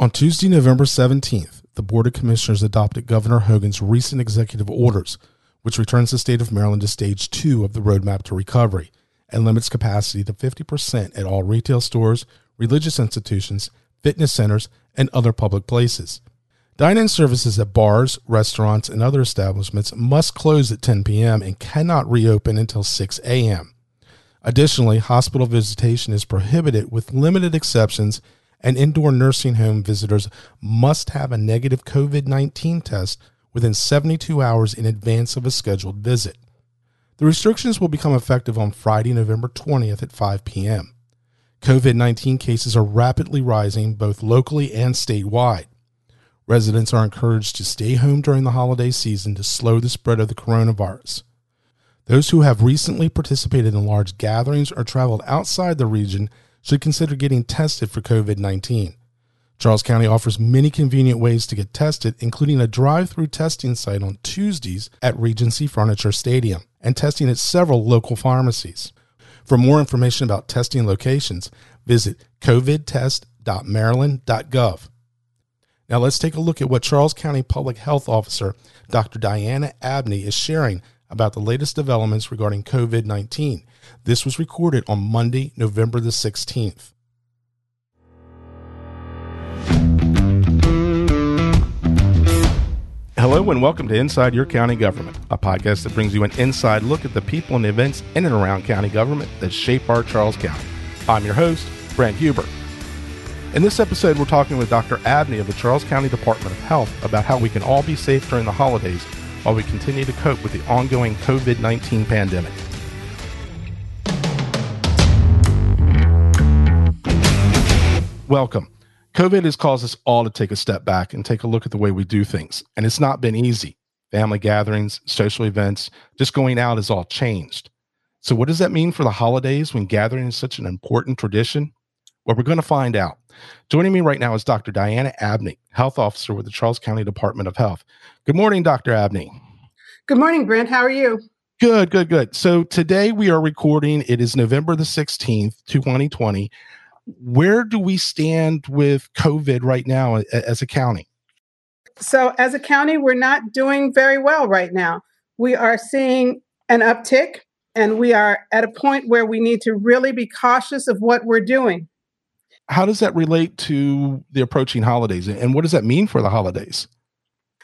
On Tuesday, November 17th, the Board of Commissioners adopted Governor Hogan's recent executive orders, which returns the state of Maryland to stage two of the roadmap to recovery and limits capacity to 50% at all retail stores, religious institutions, fitness centers, and other public places. Dine in services at bars, restaurants, and other establishments must close at 10 p.m. and cannot reopen until 6 a.m. Additionally, hospital visitation is prohibited with limited exceptions and indoor nursing home visitors must have a negative COVID 19 test within 72 hours in advance of a scheduled visit. The restrictions will become effective on Friday, November 20th at 5 p.m. COVID 19 cases are rapidly rising both locally and statewide. Residents are encouraged to stay home during the holiday season to slow the spread of the coronavirus. Those who have recently participated in large gatherings or traveled outside the region should consider getting tested for COVID 19. Charles County offers many convenient ways to get tested, including a drive through testing site on Tuesdays at Regency Furniture Stadium and testing at several local pharmacies. For more information about testing locations, visit covidtest.maryland.gov. Now let's take a look at what Charles County Public Health Officer Dr. Diana Abney is sharing about the latest developments regarding COVID 19. This was recorded on Monday, November the 16th. Hello and welcome to Inside Your County Government, a podcast that brings you an inside look at the people and events in and around county government that shape our Charles County. I'm your host, Brent Huber. In this episode, we're talking with Dr. Abney of the Charles County Department of Health about how we can all be safe during the holidays while we continue to cope with the ongoing COVID 19 pandemic. Welcome. COVID has caused us all to take a step back and take a look at the way we do things. And it's not been easy. Family gatherings, social events, just going out has all changed. So, what does that mean for the holidays when gathering is such an important tradition? Well, we're going to find out. Joining me right now is Dr. Diana Abney, Health Officer with the Charles County Department of Health. Good morning, Dr. Abney. Good morning, Brent. How are you? Good, good, good. So today we are recording. It is November the 16th, 2020 where do we stand with COVID right now as a county? So, as a county, we're not doing very well right now. We are seeing an uptick, and we are at a point where we need to really be cautious of what we're doing. How does that relate to the approaching holidays, and what does that mean for the holidays?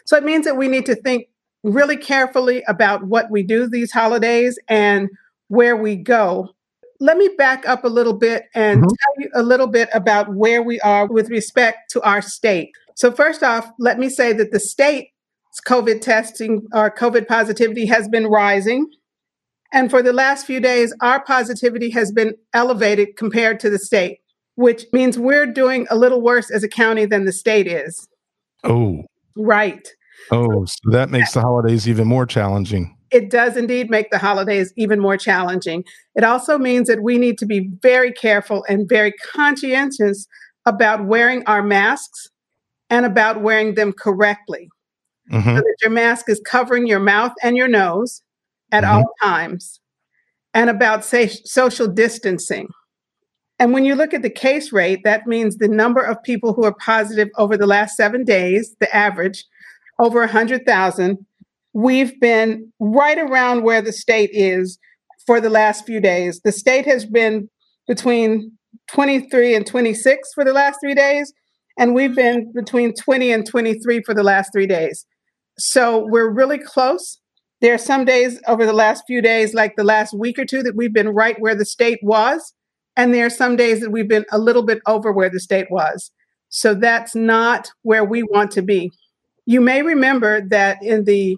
So, it means that we need to think really carefully about what we do these holidays and where we go let me back up a little bit and mm-hmm. tell you a little bit about where we are with respect to our state. So, first off, let me say that the state's COVID testing or COVID positivity has been rising. And for the last few days, our positivity has been elevated compared to the state, which means we're doing a little worse as a county than the state is. Oh. Right. Oh, so that makes the holidays even more challenging it does indeed make the holidays even more challenging. It also means that we need to be very careful and very conscientious about wearing our masks and about wearing them correctly. Mm-hmm. So that your mask is covering your mouth and your nose at mm-hmm. all times, and about say, social distancing. And when you look at the case rate, that means the number of people who are positive over the last seven days, the average, over 100,000, we've been right around where the state is for the last few days. The state has been between 23 and 26 for the last three days, and we've been between 20 and 23 for the last three days. So we're really close. There are some days over the last few days, like the last week or two, that we've been right where the state was. And there are some days that we've been a little bit over where the state was. So that's not where we want to be. You may remember that in the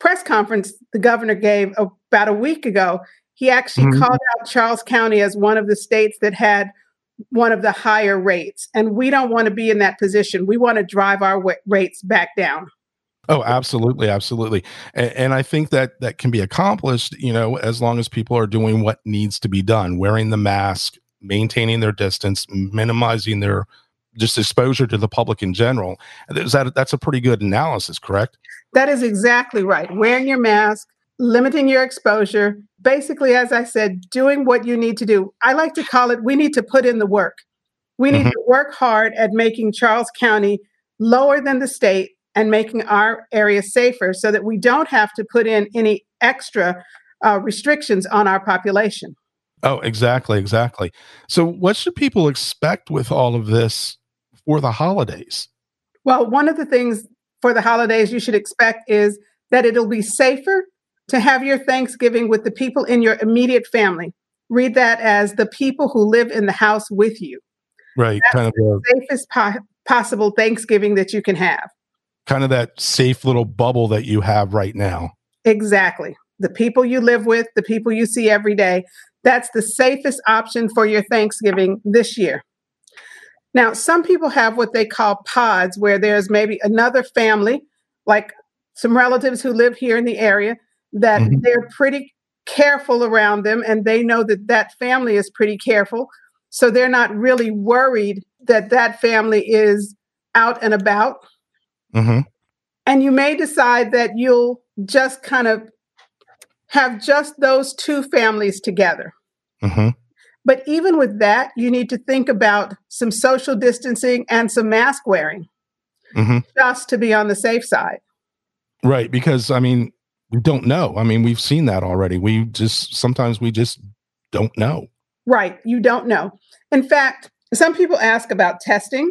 press conference the governor gave about a week ago, he actually mm-hmm. called out Charles County as one of the states that had one of the higher rates. And we don't want to be in that position. We want to drive our w- rates back down. Oh, absolutely, absolutely, and, and, I think that that can be accomplished, you know, as long as people are doing what needs to be done, wearing the mask, maintaining their distance, minimizing their just exposure to the public in general. Is that that's a pretty good analysis, correct? That is exactly right. Wearing your mask, limiting your exposure, basically, as I said, doing what you need to do. I like to call it we need to put in the work. We need mm-hmm. to work hard at making Charles County lower than the state and making our area safer so that we don't have to put in any extra uh, restrictions on our population. Oh, exactly, exactly. So, what should people expect with all of this for the holidays? Well, one of the things for the holidays you should expect is that it'll be safer to have your Thanksgiving with the people in your immediate family. Read that as the people who live in the house with you. Right. That's kind of the safest po- possible Thanksgiving that you can have. Kind of that safe little bubble that you have right now. Exactly. The people you live with, the people you see every day, that's the safest option for your Thanksgiving this year. Now, some people have what they call pods, where there's maybe another family, like some relatives who live here in the area, that mm-hmm. they're pretty careful around them and they know that that family is pretty careful. So they're not really worried that that family is out and about. Mm-hmm. And you may decide that you'll just kind of have just those two families together. Mm-hmm. But even with that, you need to think about some social distancing and some mask wearing mm-hmm. just to be on the safe side. Right. Because, I mean, we don't know. I mean, we've seen that already. We just sometimes we just don't know. Right. You don't know. In fact, some people ask about testing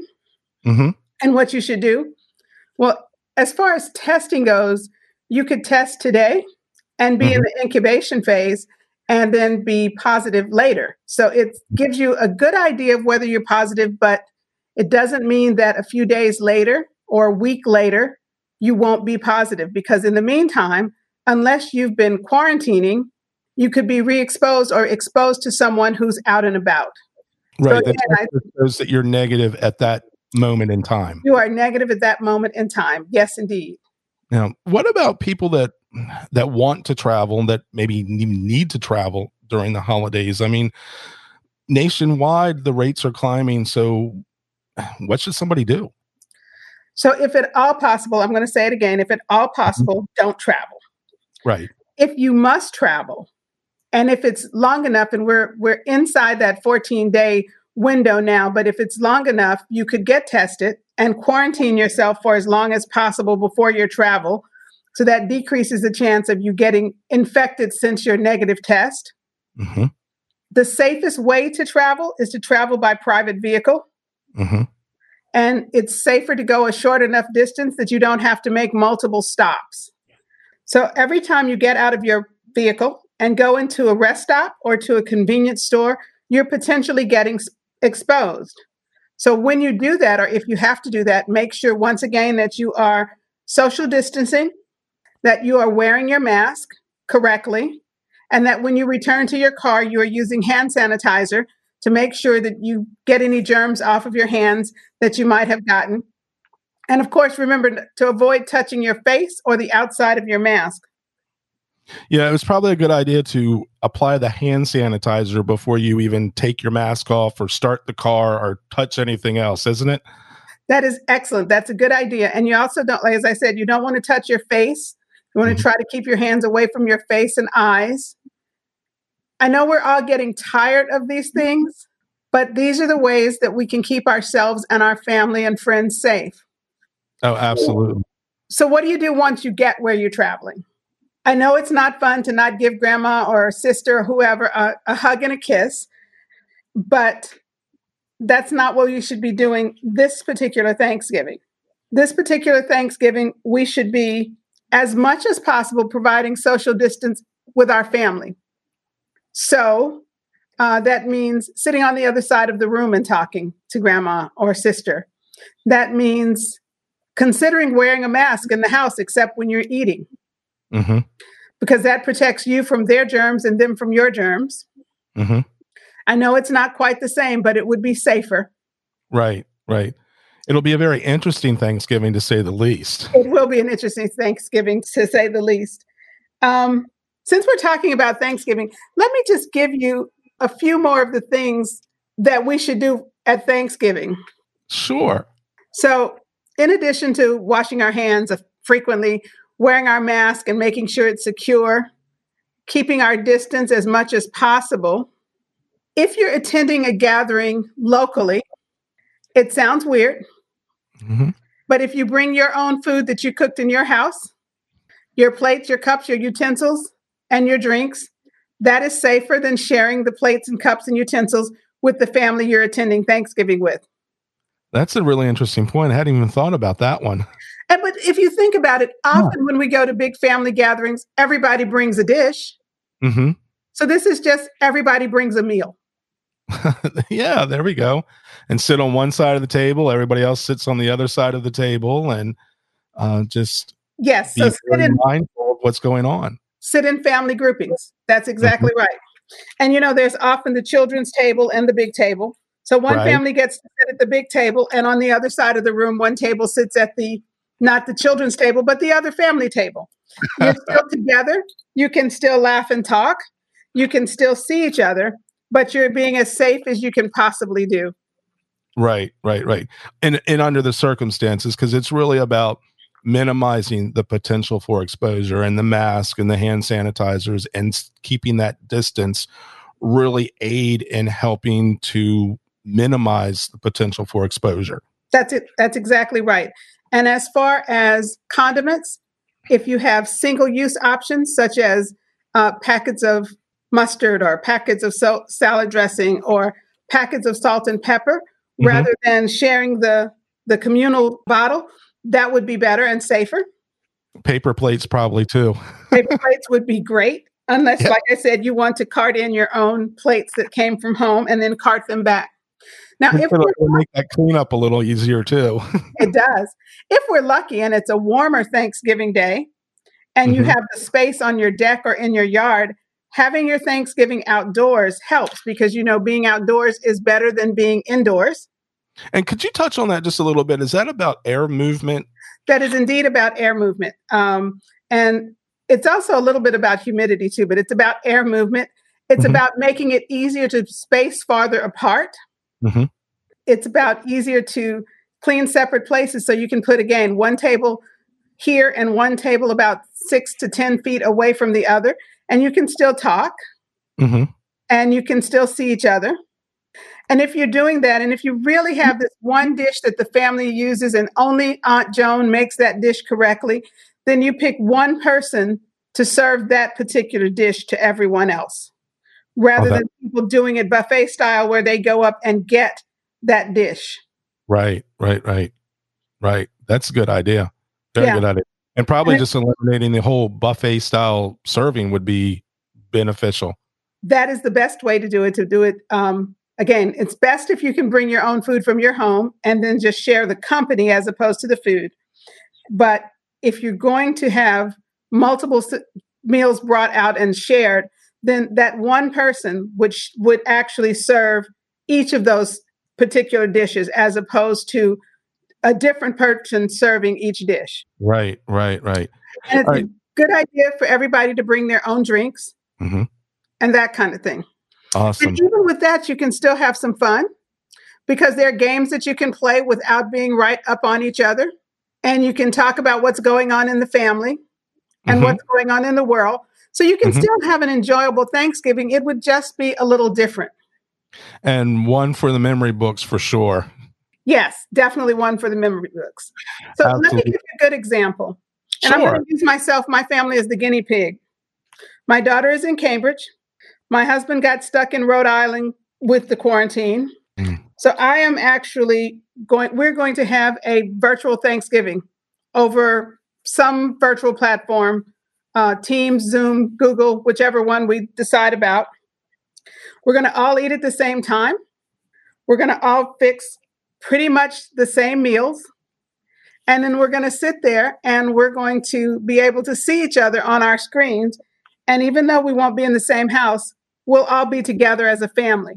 mm-hmm. and what you should do. Well, as far as testing goes, you could test today and be mm-hmm. in the incubation phase and then be positive later. So it gives you a good idea of whether you're positive, but it doesn't mean that a few days later or a week later you won't be positive because in the meantime, unless you've been quarantining, you could be re-exposed or exposed to someone who's out and about. Right. So again, I, shows that you're negative at that moment in time. You are negative at that moment in time. Yes, indeed. Now, what about people that that want to travel and that maybe need to travel during the holidays. I mean, nationwide, the rates are climbing. So, what should somebody do? So, if at all possible, I'm going to say it again if at all mm-hmm. possible, mm-hmm. don't travel. Right. If you must travel, and if it's long enough, and we're we're inside that 14 day window now, but if it's long enough, you could get tested and quarantine yourself for as long as possible before your travel so that decreases the chance of you getting infected since your negative test. Mm-hmm. The safest way to travel is to travel by private vehicle. Mm-hmm. And it's safer to go a short enough distance that you don't have to make multiple stops. So every time you get out of your vehicle and go into a rest stop or to a convenience store, you're potentially getting exposed. So when you do that, or if you have to do that, make sure once again that you are social distancing, that you are wearing your mask correctly, and that when you return to your car, you are using hand sanitizer to make sure that you get any germs off of your hands that you might have gotten. And of course, remember to avoid touching your face or the outside of your mask. Yeah, it was probably a good idea to apply the hand sanitizer before you even take your mask off or start the car or touch anything else, isn't it? That is excellent. That's a good idea. And you also don't, like as I said, you don't want to touch your face you want to mm-hmm. try to keep your hands away from your face and eyes. I know we're all getting tired of these things, but these are the ways that we can keep ourselves and our family and friends safe. Oh, absolutely. So, what do you do once you get where you're traveling? I know it's not fun to not give grandma or sister or whoever a, a hug and a kiss, but that's not what you should be doing this particular Thanksgiving. This particular Thanksgiving, we should be as much as possible providing social distance with our family. So uh, that means sitting on the other side of the room and talking to grandma or sister. That means considering wearing a mask in the house except when you're eating. Mm-hmm. Because that protects you from their germs and them from your germs. Mm-hmm. I know it's not quite the same, but it would be safer. Right, right. It'll be a very interesting Thanksgiving to say the least. It will be an interesting Thanksgiving to say the least. Um, since we're talking about Thanksgiving, let me just give you a few more of the things that we should do at Thanksgiving. Sure. So, in addition to washing our hands frequently, wearing our mask and making sure it's secure, keeping our distance as much as possible, if you're attending a gathering locally, It sounds weird, mm-hmm. but if you bring your own food that you cooked in your house, your plates, your cups, your utensils, and your drinks, that is safer than sharing the plates and cups and utensils with the family you're attending Thanksgiving with. That's a really interesting point. I hadn't even thought about that one. And but if you think about it, often yeah. when we go to big family gatherings, everybody brings a dish. Mm-hmm. So this is just everybody brings a meal. yeah, there we go. And sit on one side of the table. Everybody else sits on the other side of the table, and uh, just yes. So sit in, mindful of what's going on. Sit in family groupings. That's exactly mm-hmm. right. And you know, there's often the children's table and the big table. So one right. family gets to sit at the big table, and on the other side of the room, one table sits at the not the children's table, but the other family table. You're still together. You can still laugh and talk. You can still see each other, but you're being as safe as you can possibly do. Right, right, right. And and under the circumstances, because it's really about minimizing the potential for exposure and the mask and the hand sanitizers and keeping that distance really aid in helping to minimize the potential for exposure. That's it. That's exactly right. And as far as condiments, if you have single use options such as uh, packets of mustard or packets of sal- salad dressing or packets of salt and pepper, mm-hmm. rather than sharing the, the communal bottle, that would be better and safer. Paper plates, probably too. Paper plates would be great, unless, like I said, you want to cart in your own plates that came from home and then cart them back. Now, if it'll make that cleanup a little easier too. it does. If we're lucky and it's a warmer Thanksgiving day and mm-hmm. you have the space on your deck or in your yard, having your Thanksgiving outdoors helps because you know being outdoors is better than being indoors. And could you touch on that just a little bit? Is that about air movement? That is indeed about air movement. Um, and it's also a little bit about humidity too, but it's about air movement. It's mm-hmm. about making it easier to space farther apart. Mm-hmm. It's about easier to clean separate places so you can put again one table here and one table about six to 10 feet away from the other, and you can still talk mm-hmm. and you can still see each other. And if you're doing that, and if you really have this one dish that the family uses and only Aunt Joan makes that dish correctly, then you pick one person to serve that particular dish to everyone else rather oh, than people doing it buffet style where they go up and get that dish. Right, right, right, right. That's a good idea. Very yeah. good idea. And probably and just eliminating the whole buffet style serving would be beneficial. That is the best way to do it. To do it um, again, it's best if you can bring your own food from your home and then just share the company as opposed to the food. But if you're going to have multiple meals brought out and shared, then that one person which would actually serve each of those particular dishes as opposed to a different person serving each dish. Right, right, right. And it's right. a good idea for everybody to bring their own drinks mm-hmm. and that kind of thing. Awesome. And even with that, you can still have some fun because there are games that you can play without being right up on each other. And you can talk about what's going on in the family and mm-hmm. what's going on in the world. So you can mm-hmm. still have an enjoyable Thanksgiving. It would just be a little different. And one for the memory books for sure. Yes, definitely one for the memory books. So Absolutely. let me give you a good example. And sure. I'm going to use myself, my family as the guinea pig. My daughter is in Cambridge. My husband got stuck in Rhode Island with the quarantine. Mm. So I am actually going, we're going to have a virtual Thanksgiving over some virtual platform, uh, Teams, Zoom, Google, whichever one we decide about. We're going to all eat at the same time. We're going to all fix pretty much the same meals. And then we're going to sit there and we're going to be able to see each other on our screens. And even though we won't be in the same house, we'll all be together as a family.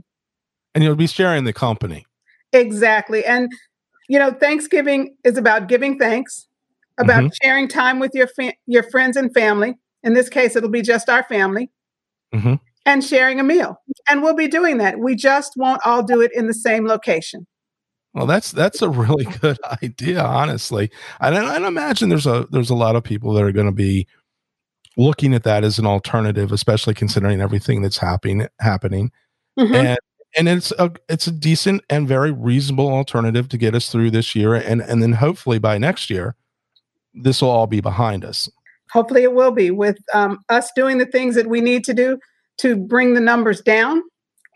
And you'll be sharing the company. Exactly. And, you know, Thanksgiving is about giving thanks, about mm-hmm. sharing time with your, fa- your friends and family. In this case, it'll be just our family. Mm-hmm and sharing a meal. And we'll be doing that. We just won't all do it in the same location. Well, that's that's a really good idea, honestly. And I, I imagine there's a there's a lot of people that are going to be looking at that as an alternative, especially considering everything that's happening happening. Mm-hmm. And and it's a it's a decent and very reasonable alternative to get us through this year and and then hopefully by next year this will all be behind us hopefully it will be with um, us doing the things that we need to do to bring the numbers down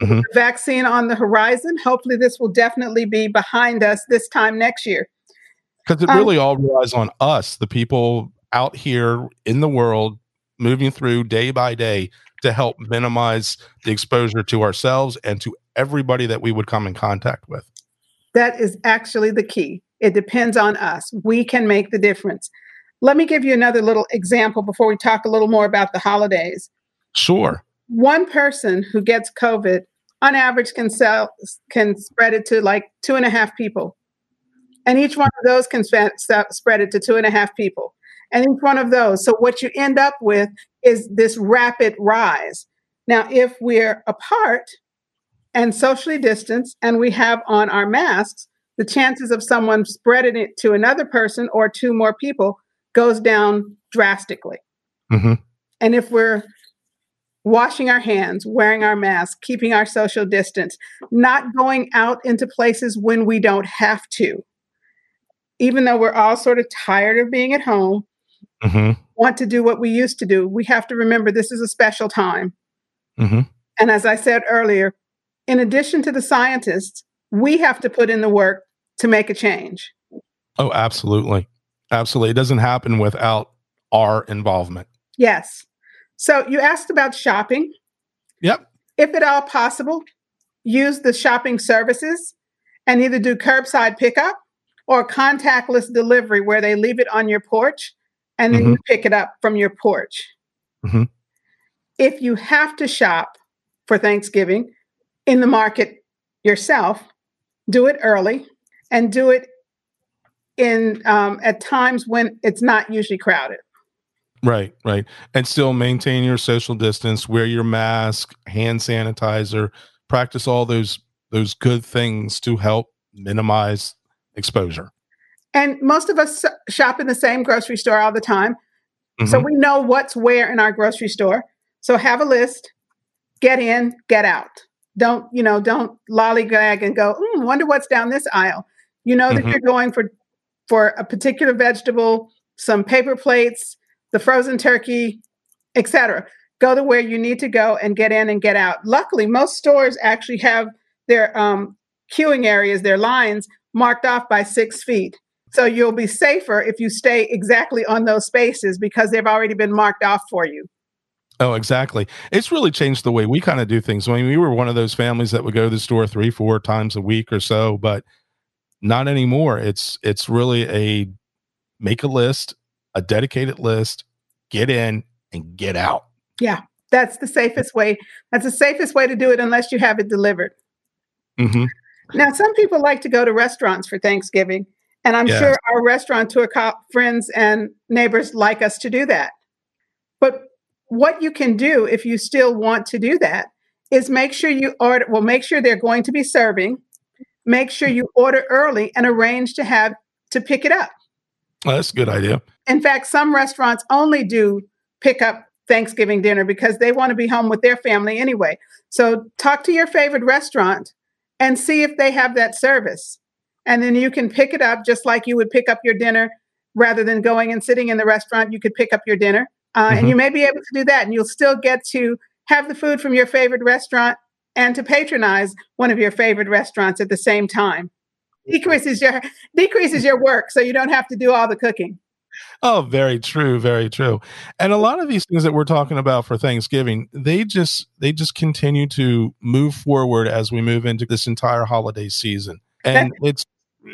mm-hmm. the vaccine on the horizon hopefully this will definitely be behind us this time next year because it um, really um, all relies on us the people out here in the world moving through day by day to help minimize the exposure to ourselves and to everybody that we would come in contact with. That is actually the key. It depends on us. We can make the difference. Let me give you another little example before we talk a little more about the holidays. Sure. One person who gets COVID, on average, can sell can spread it to like two and a half people, and each one of those can spread it to two and a half people, and each one of those. So what you end up with is this rapid rise. Now, if we're apart, and socially distanced and we have on our masks, the chances of someone spreading it to another person or two more people goes down drastically. Mm-hmm. And if we're washing our hands, wearing our masks, keeping our social distance, not going out into places when we don't have to, even though we're all sort of tired of being at home, mm-hmm. want to do what we used to do, we have to remember this is a special time. Mm-hmm. And as I said earlier, in addition to the scientists, we have to put in the work to make a change. Oh, absolutely. Absolutely. It doesn't happen without our involvement. Yes. So you asked about shopping. Yep. If at all possible, use the shopping services and either do curbside pickup or contactless delivery where they leave it on your porch and then mm-hmm. you pick it up from your porch. Mm-hmm. If you have to shop for Thanksgiving, in the market yourself, do it early and do it in um, at times when it's not usually crowded. Right, right. And still maintain your social distance, wear your mask, hand sanitizer, practice all those those good things to help minimize exposure. And most of us shop in the same grocery store all the time. Mm-hmm. So we know what's where in our grocery store. So have a list, get in, get out. Don't, you know, don't lollygag and go, mm, wonder what's down this aisle. You know that mm-hmm. you're going for for a particular vegetable, some paper plates, the frozen turkey, etc. Go to where you need to go and get in and get out. Luckily, most stores actually have their um, queuing areas, their lines marked off by six feet. So you'll be safer if you stay exactly on those spaces because they've already been marked off for you. Oh, exactly. It's really changed the way we kind of do things. I mean, we were one of those families that would go to the store three, four times a week or so, but not anymore. It's it's really a make a list, a dedicated list, get in and get out. Yeah, that's the safest way. That's the safest way to do it, unless you have it delivered. Mm-hmm. Now, some people like to go to restaurants for Thanksgiving, and I'm sure our restaurant restaurateur friends and neighbors like us to do that. But what you can do if you still want to do that is make sure you order, well, make sure they're going to be serving, make sure you order early and arrange to have to pick it up. Well, that's a good idea. In fact, some restaurants only do pick up Thanksgiving dinner because they want to be home with their family anyway. So talk to your favorite restaurant and see if they have that service. And then you can pick it up just like you would pick up your dinner rather than going and sitting in the restaurant. You could pick up your dinner uh, mm-hmm. And you may be able to do that, and you'll still get to have the food from your favorite restaurant and to patronize one of your favorite restaurants at the same time. Decreases your decreases your work, so you don't have to do all the cooking. Oh, very true, very true. And a lot of these things that we're talking about for Thanksgiving, they just they just continue to move forward as we move into this entire holiday season. And it's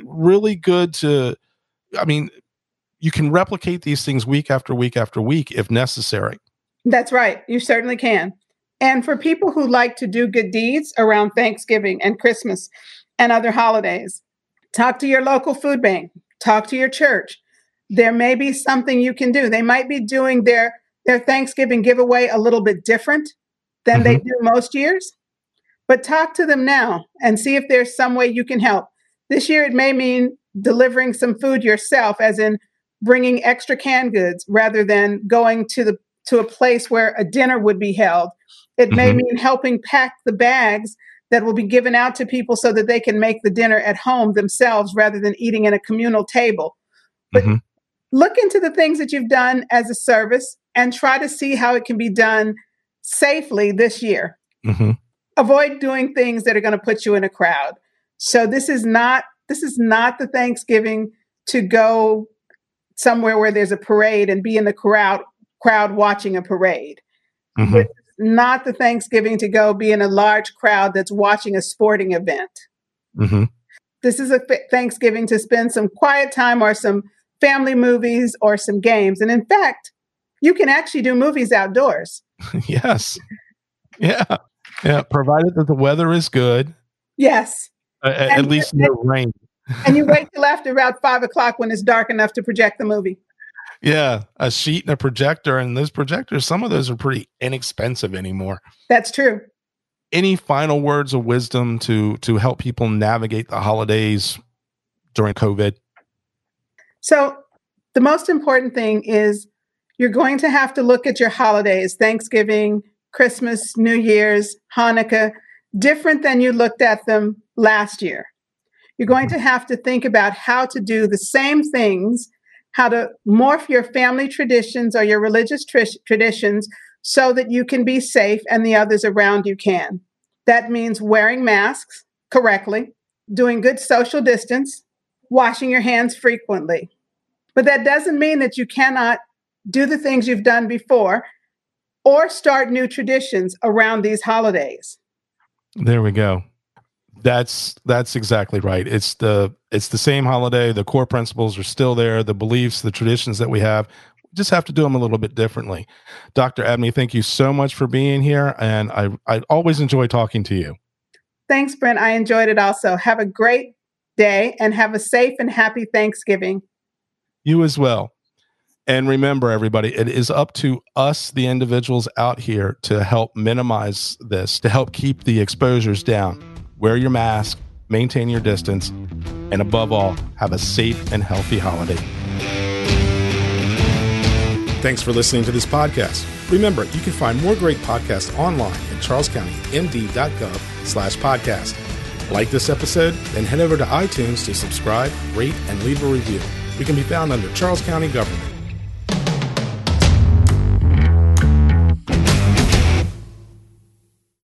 really good to I mean, you can replicate these things week after week after week if necessary. That's right. You certainly can. And for people who like to do good deeds around Thanksgiving and Christmas and other holidays, talk to your local food bank, talk to your church. There may be something you can do. They might be doing their their Thanksgiving giveaway a little bit different than mm-hmm. they do most years. But talk to them now and see if there's some way you can help. This year it may mean delivering some food yourself as in bringing extra canned goods rather than going to the to a place where a dinner would be held. It may mm-hmm. mean helping pack the bags that will be given out to people so that they can make the dinner at home themselves rather than eating in a communal table. But mm-hmm. look into the things that you've done as a service and try to see how it can be done safely this year. Mm-hmm. Avoid doing things that are going to put you in a crowd. So this is not this is not the Thanksgiving to go somewhere where there's a parade and be in the crowd crowd watching a parade. Mm-hmm. Not the Thanksgiving to go be in a large crowd that's watching a sporting event. Mm-hmm. This is a Thanksgiving to spend some quiet time or some family movies or some games. And in fact, you can actually do movies outdoors. yes. Yeah. Yeah. Provided that the weather is good. Yes. Uh, at least no rain. and you wait till after about five o'clock when it's dark enough to project the movie. Yeah, a sheet and a projector, and those projectors, some of those are pretty inexpensive anymore. That's true. Any final words of wisdom to to help people navigate the holidays during COVID? So, the most important thing is you're going to have to look at your holidays, Thanksgiving, Christmas, New Year's, Hanukkah, different than you looked at them last year. You're going to have to think about how to do the same things, how to morph your family traditions or your religious tr- traditions so that you can be safe and the others around you can. That means wearing masks correctly, doing good social distance, washing your hands frequently. But that doesn't mean that you cannot do the things you've done before or start new traditions around these holidays. There we go. That's that's exactly right. It's the it's the same holiday. The core principles are still there. The beliefs, the traditions that we have, we just have to do them a little bit differently. Dr. Abney, thank you so much for being here, and I I always enjoy talking to you. Thanks, Brent. I enjoyed it also. Have a great day and have a safe and happy Thanksgiving. You as well. And remember, everybody, it is up to us, the individuals out here, to help minimize this, to help keep the exposures down. Wear your mask, maintain your distance, and above all, have a safe and healthy holiday. Thanks for listening to this podcast. Remember, you can find more great podcasts online at charlescountymd.gov slash podcast. Like this episode, then head over to iTunes to subscribe, rate, and leave a review. We can be found under Charles County Government.